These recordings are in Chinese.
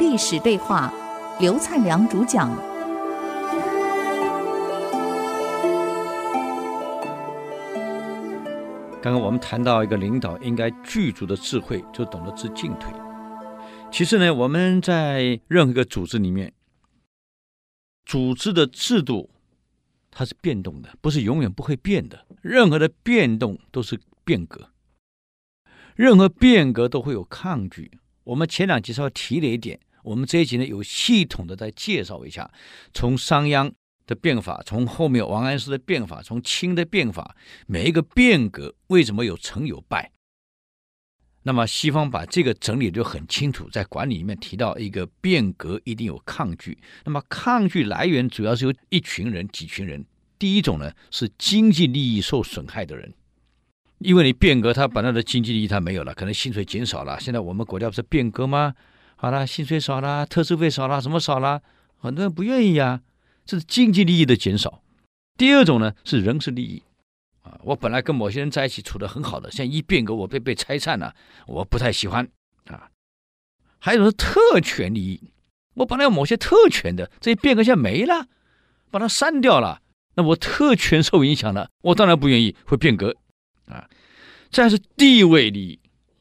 历史对话，刘灿良主讲。刚刚我们谈到一个领导应该具足的智慧，就懂得知进退。其实呢，我们在任何一个组织里面，组织的制度它是变动的，不是永远不会变的。任何的变动都是变革，任何变革都会有抗拒。我们前两集稍微提了一点，我们这一集呢有系统的再介绍一下，从商鞅的变法，从后面王安石的变法，从清的变法，每一个变革为什么有成有败？那么西方把这个整理得很清楚，在管理里面提到一个变革一定有抗拒，那么抗拒来源主要是由一群人、几群人。第一种呢是经济利益受损害的人。因为你变革，他本来的经济利益他没有了，可能薪水减少了。现在我们国家不是变革吗？好了，薪水少了，特殊费少了，什么少了？很多人不愿意呀，这是经济利益的减少。第二种呢是人事利益啊，我本来跟某些人在一起处的很好的，现在一变革，我被被拆散了，我不太喜欢啊。还有是特权利益，我本来有某些特权的，这一变革现在没了，把它删掉了，那我特权受影响了，我当然不愿意会变革。啊，再是地位利益，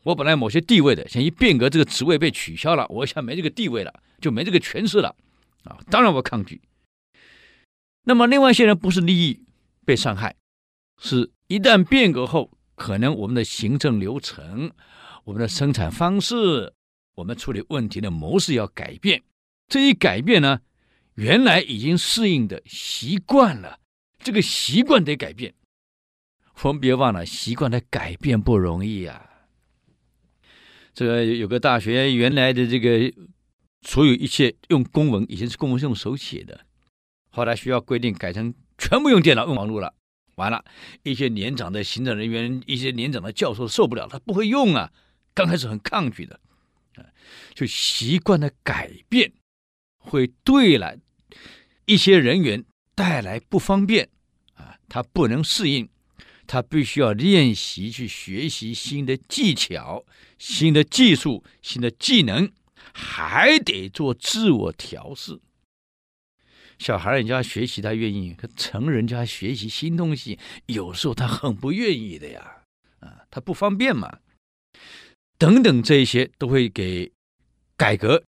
我本来某些地位的，现在一变革，这个职位被取消了，我想没这个地位了，就没这个权势了，啊，当然我抗拒。那么另外一些人不是利益被伤害，是一旦变革后，可能我们的行政流程、我们的生产方式、我们处理问题的模式要改变，这一改变呢，原来已经适应的习惯了，这个习惯得改变。我们别忘了，习惯的改变不容易、啊。这个有个大学原来的这个所有一切用公文，以前是公文是用手写的，后来学校规定改成全部用电脑、用网络了。完了，一些年长的行政人员、一些年长的教授受不了，他不会用啊。刚开始很抗拒的，就习惯的改变会对了一些人员带来不方便啊，他不能适应。他必须要练习去学习新的技巧、新的技术、新的技能，还得做自我调试。小孩人家学习他愿意，可成人家学习新东西，有时候他很不愿意的呀，啊，他不方便嘛。等等，这些都会给改革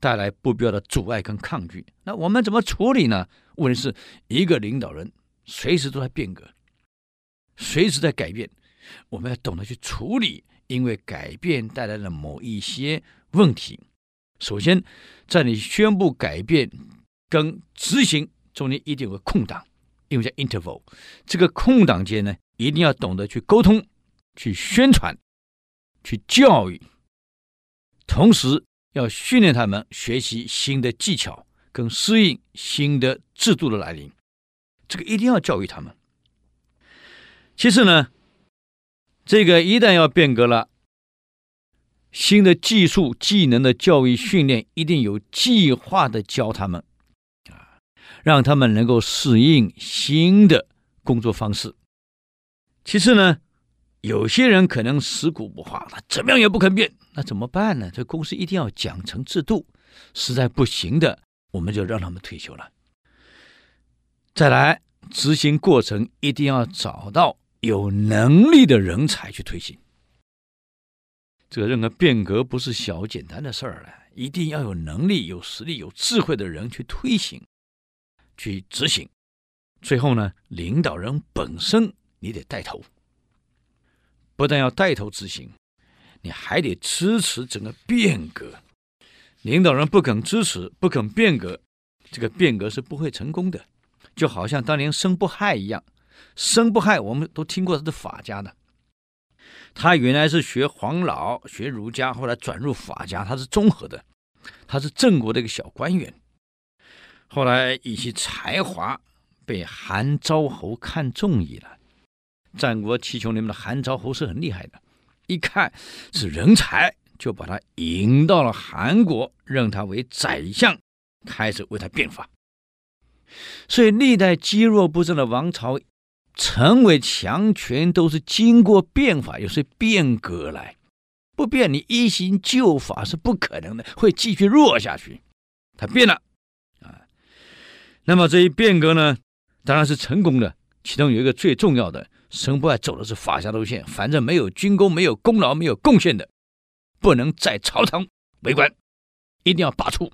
带来不必要的阻碍跟抗拒。那我们怎么处理呢？问题是一个领导人随时都在变革。随时在改变，我们要懂得去处理，因为改变带来了某一些问题。首先，在你宣布改变跟执行中间一定有个空档，因为叫 interval。这个空档间呢，一定要懂得去沟通、去宣传、去教育，同时要训练他们学习新的技巧跟适应新的制度的来临。这个一定要教育他们。其次呢，这个一旦要变革了，新的技术、技能的教育训练一定有计划的教他们，啊，让他们能够适应新的工作方式。其次呢，有些人可能死骨不化，他怎么样也不肯变，那怎么办呢？这公司一定要奖惩制度，实在不行的，我们就让他们退休了。再来，执行过程一定要找到。有能力的人才去推行，这个任何变革不是小简单的事儿了，一定要有能力、有实力、有智慧的人去推行、去执行。最后呢，领导人本身你得带头，不但要带头执行，你还得支持整个变革。领导人不肯支持、不肯变革，这个变革是不会成功的。就好像当年申不害一样。申不害，我们都听过他是法家的。他原来是学黄老、学儒家，后来转入法家，他是综合的。他是郑国的一个小官员，后来以其才华被韩昭侯看中矣了。战国七雄里面的韩昭侯是很厉害的，一看是人才，就把他引到了韩国，任他为宰相，开始为他变法。所以历代积弱不振的王朝。成为强权都是经过变法，有些变革来，不变，你一心旧法是不可能的，会继续弱下去。他变了啊，那么这一变革呢，当然是成功的。其中有一个最重要的，生不害走的是法家路线，反正没有军功、没有功劳、没有贡献的，不能在朝堂为官，一定要罢黜。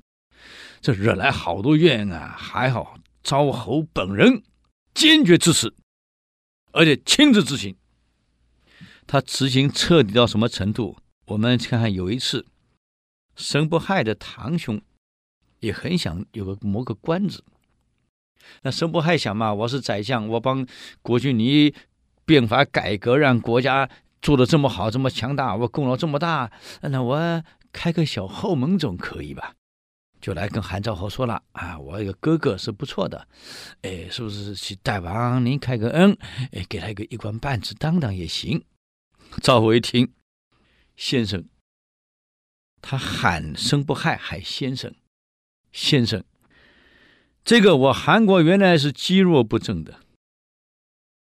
这惹来好多怨啊！还好昭侯本人坚决支持，而且亲自执行。他执行彻底到什么程度？我们看看，有一次，申不害的堂兄也很想有个谋个官职。那申不害想嘛，我是宰相，我帮国君你变法改革，让国家做的这么好，这么强大，我功劳这么大，那我开个小后门总可以吧？就来跟韩昭侯说了啊，我有个哥哥是不错的，哎，是不是去代王您开个恩，哎，给他一个一官半职当当也行。赵侯一听，先生，他喊声不害，喊先生，先生，这个我韩国原来是积弱不振的，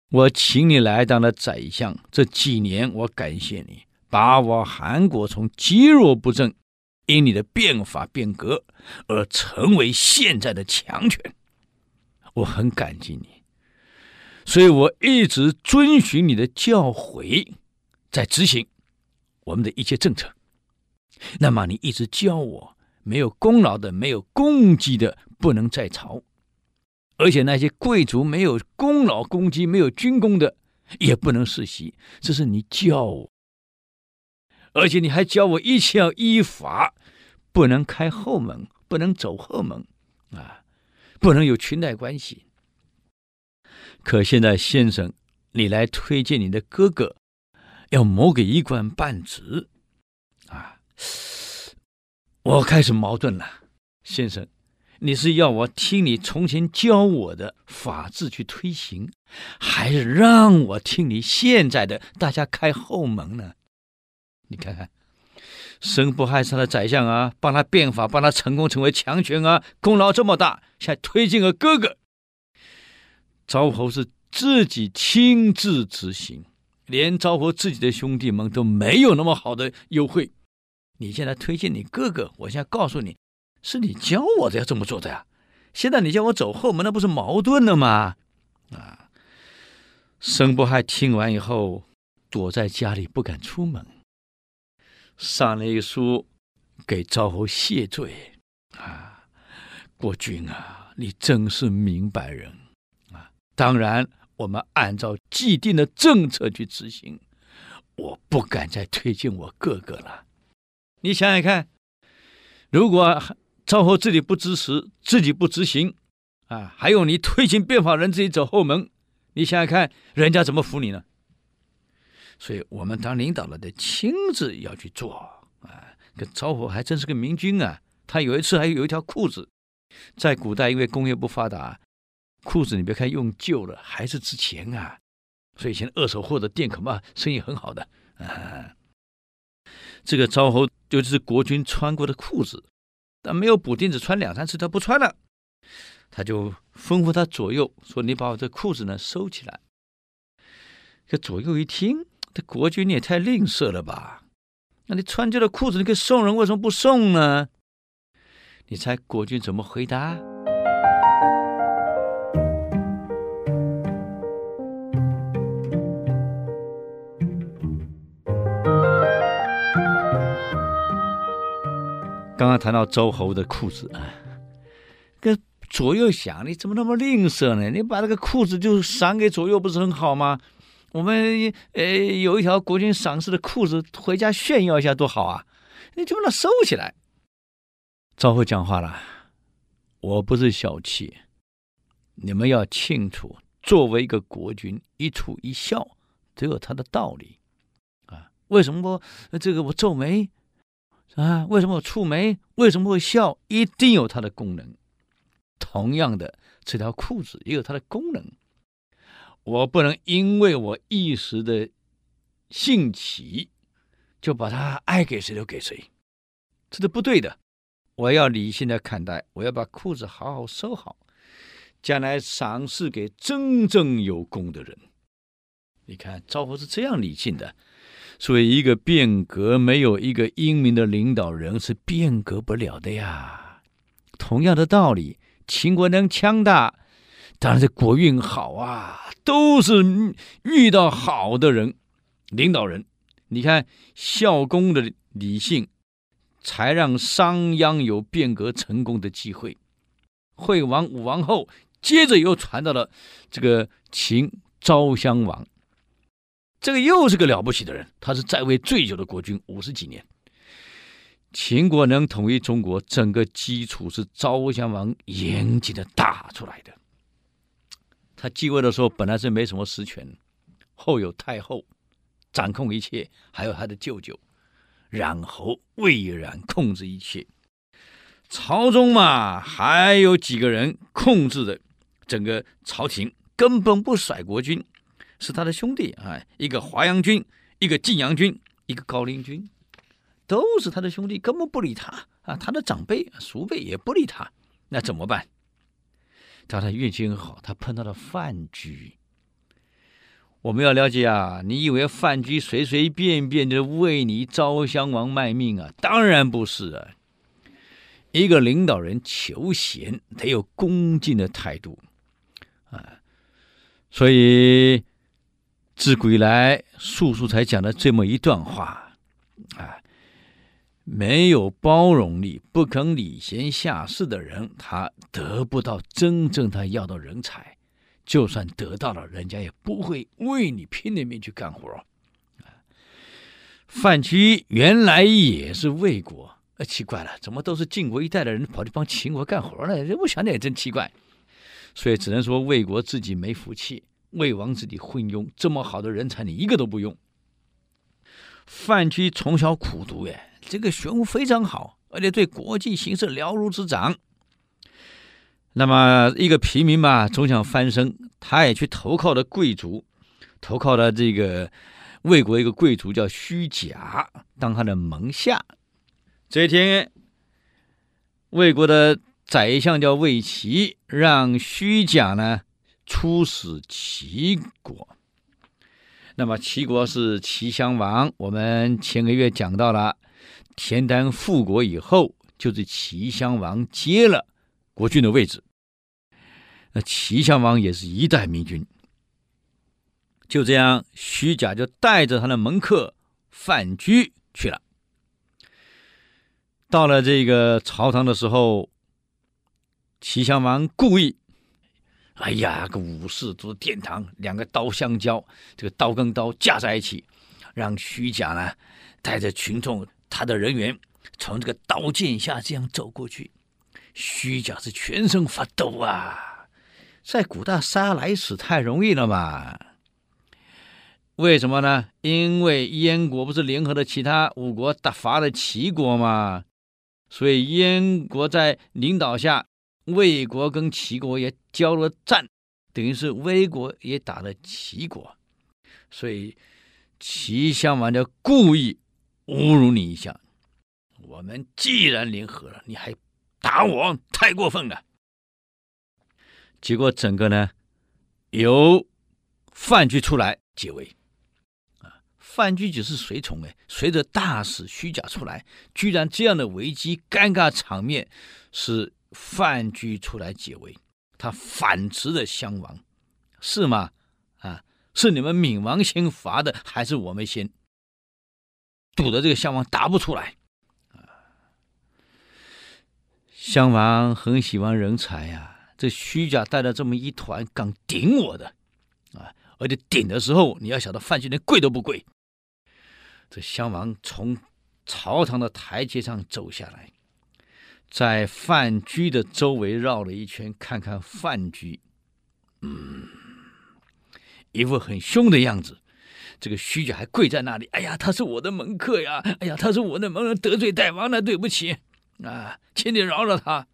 我请你来当了宰相，这几年我感谢你，把我韩国从积弱不振。因你的变法变革而成为现在的强权，我很感激你，所以我一直遵循你的教诲，在执行我们的一切政策。那么你一直教我，没有功劳的、没有功绩的，不能在朝；而且那些贵族没有功劳、功绩、没有军功的，也不能世袭。这是你教我。而且你还教我一切要依法，不能开后门，不能走后门，啊，不能有裙带关系。可现在先生，你来推荐你的哥哥，要谋个一官半职，啊，我开始矛盾了。先生，你是要我听你从前教我的法治去推行，还是让我听你现在的大家开后门呢？你看看，申不害是他的宰相啊，帮他变法，帮他成功成为强权啊，功劳这么大，现在推荐个哥哥。昭侯是自己亲自执行，连昭侯自己的兄弟们都没有那么好的优惠。你现在推荐你哥哥，我现在告诉你，是你教我的要这么做的呀。现在你叫我走后门，那不是矛盾了吗？啊！申不害听完以后，躲在家里不敢出门。上了一书给赵侯谢罪啊，国君啊，你真是明白人啊！当然，我们按照既定的政策去执行，我不敢再推荐我哥哥了。你想想看，如果赵侯自己不支持，自己不执行啊，还有你推行变法人自己走后门，你想想看，人家怎么服你呢？所以我们当领导了得亲自要去做啊！这昭侯还真是个明君啊！他有一次还有一条裤子，在古代因为工业不发达，裤子你别看用旧了还是值钱啊！所以以前二手货的店恐怕生意很好的啊。这个昭侯就是国君穿过的裤子，但没有补丁，只穿两三次他不穿了，他就吩咐他左右说：“你把我这裤子呢收起来。”这左右一听。这国君你也太吝啬了吧？那你穿旧的裤子你可以送人，为什么不送呢？你猜国君怎么回答？刚刚谈到周侯的裤子啊，跟左右想，你怎么那么吝啬呢？你把这个裤子就赏给左右，不是很好吗？我们呃有一条国君赏赐的裤子，回家炫耀一下多好啊！你就把它收起来。昭侯讲话了，我不是小气，你们要清楚，作为一个国君，一处一笑都有它的道理啊。为什么我这个我皱眉啊？为什么我蹙眉？为什么会笑？一定有它的功能。同样的，这条裤子也有它的功能。我不能因为我一时的兴起，就把它爱给谁就给谁，这是不对的。我要理性的看待，我要把裤子好好收好，将来赏赐给真正有功的人。你看，赵国是这样理性的，所以，一个变革没有一个英明的领导人是变革不了的呀。同样的道理，秦国能强大，当然是国运好啊，都是遇到好的人，领导人。你看孝公的理性，才让商鞅有变革成功的机会。惠王、武王后，接着又传到了这个秦昭襄王。这个又是个了不起的人，他是在位最久的国君，五十几年。秦国能统一中国，整个基础是昭襄王严谨的打出来的。他继位的时候本来是没什么实权，后有太后掌控一切，还有他的舅舅冉侯魏冉控制一切。朝中嘛，还有几个人控制着整个朝廷，根本不甩国君。是他的兄弟啊，一个华阳君，一个晋阳君，一个高陵君，都是他的兄弟，根本不理他啊。他的长辈、叔辈也不理他，那怎么办？但他运气很好，他碰到了范雎。我们要了解啊，你以为范雎随随便便就为你昭襄王卖命啊？当然不是啊。一个领导人求贤得有恭敬的态度啊，所以。自古以来，叔叔才讲了这么一段话，没有包容力、不肯礼贤下士的人，他得不到真正他要的人才，就算得到了，人家也不会为你拼了命去干活。啊，范雎原来也是魏国，呃，奇怪了，怎么都是晋国一代的人跑去帮秦国干活呢？我想的也真奇怪，所以只能说魏国自己没福气。魏王自己昏庸，这么好的人才你一个都不用。范雎从小苦读，哎，这个学问非常好，而且对国际形势了如指掌。那么一个平民嘛，总想翻身，他也去投靠了贵族，投靠了这个魏国一个贵族叫虚假，当他的门下。这一天，魏国的宰相叫魏齐，让虚假呢。出使齐国，那么齐国是齐襄王。我们前个月讲到了，田单复国以后，就是齐襄王接了国君的位置。那齐襄王也是一代明君。就这样，虚假就带着他的门客范雎去了。到了这个朝堂的时候，齐襄王故意。哎呀，个武士坐殿堂，两个刀相交，这个刀跟刀架在一起，让虚假呢带着群众，他的人员从这个刀剑下这样走过去。虚假是全身发抖啊，在古代杀来使太容易了嘛？为什么呢？因为燕国不是联合了其他五国打伐了齐国吗？所以燕国在领导下。魏国跟齐国也交了战，等于是魏国也打了齐国，所以齐襄王就故意侮辱你一下。我们既然联合了，你还打我，太过分了。结果整个呢，由范雎出来解围。啊，范雎只是随从哎，随着大使虚假出来，居然这样的危机尴尬场面是。范雎出来解围，他反斥的襄王，是吗？啊，是你们闵王先伐的，还是我们先？堵得这个襄王答不出来。啊，襄王很喜欢人才呀，这虚假带了这么一团，敢顶我的，啊，而且顶的时候，你要晓得范雎连跪都不跪。这襄王从朝堂的台阶上走下来。在范雎的周围绕了一圈，看看范雎，嗯，一副很凶的样子。这个虚假还跪在那里，哎呀，他是我的门客呀，哎呀，他是我的门人，得罪大王了，对不起啊，请你饶了他。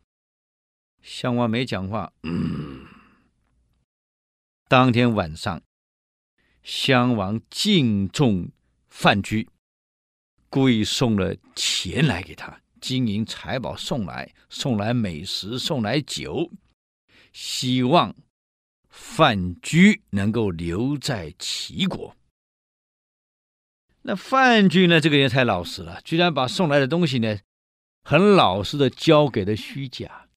襄王没讲话。嗯，当天晚上，襄王敬重范雎，故意送了钱来给他。金银财宝送来，送来美食，送来酒，希望范雎能够留在齐国。那范雎呢？这个人太老实了，居然把送来的东西呢，很老实的交给了虚假。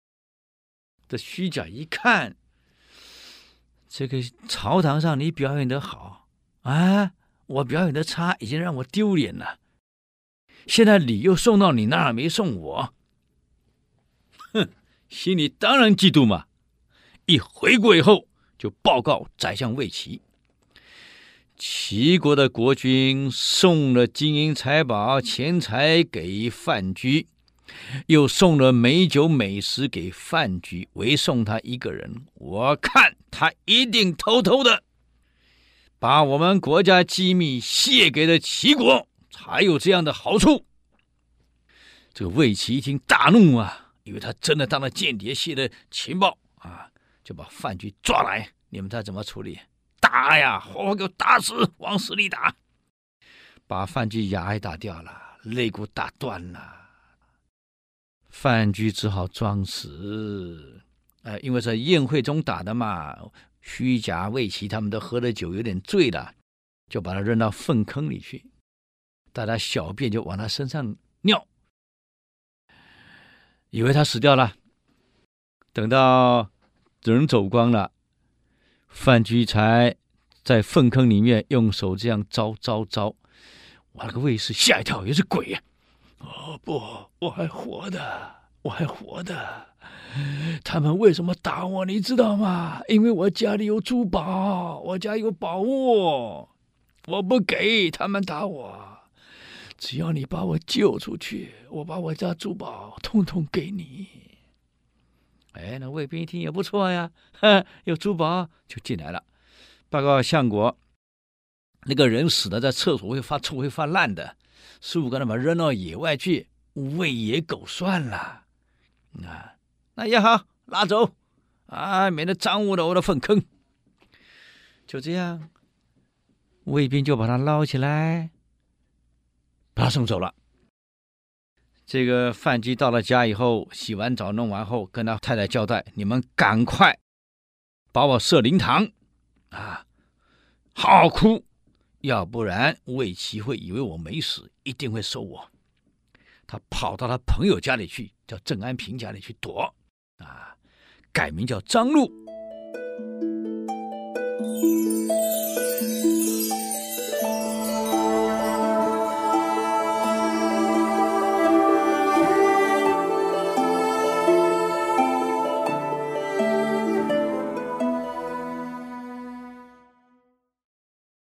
这虚假一看，这个朝堂上你表演的好啊，我表演的差，已经让我丢脸了。现在礼又送到你那儿，没送我，哼，心里当然嫉妒嘛。一回国以后，就报告宰相魏齐。齐国的国君送了金银财宝、钱财给范雎，又送了美酒美食给范雎，唯送他一个人。我看他一定偷偷的把我们国家机密泄给了齐国，才有这样的好处。这个魏齐一听大怒啊，因为他真的当了间谍，泄的情报啊，就把范雎抓来。你们猜怎么处理？打呀！活活给我打死，往死里打，把范雎牙也打掉了，肋骨打断了。范雎只好装死，呃，因为在宴会中打的嘛。虚假魏齐他们都喝了酒，有点醉了，就把他扔到粪坑里去。大家小便就往他身上尿，以为他死掉了。等到人走光了。范居才在粪坑里面用手这样招招招，我那个卫士吓一跳，也是鬼呀！哦不，我还活的，我还活的。他们为什么打我？你知道吗？因为我家里有珠宝，我家有宝物，我不给他们打我。只要你把我救出去，我把我家珠宝通通给你。哎，那卫兵一听也不错呀，哈，有珠宝就进来了。报告相国，那个人死了，在厕所会发臭、会发烂的，师傅刚才把扔到野外去喂野狗算了。啊，那也好，拉走啊，免得脏污了我的粪坑。就这样，卫兵就把他捞起来，把他送走了。这个范雎到了家以后，洗完澡弄完后，跟他太太交代：“你们赶快把我设灵堂，啊，好好哭，要不然魏齐会以为我没死，一定会收我。”他跑到他朋友家里去，叫郑安平家里去躲，啊，改名叫张禄。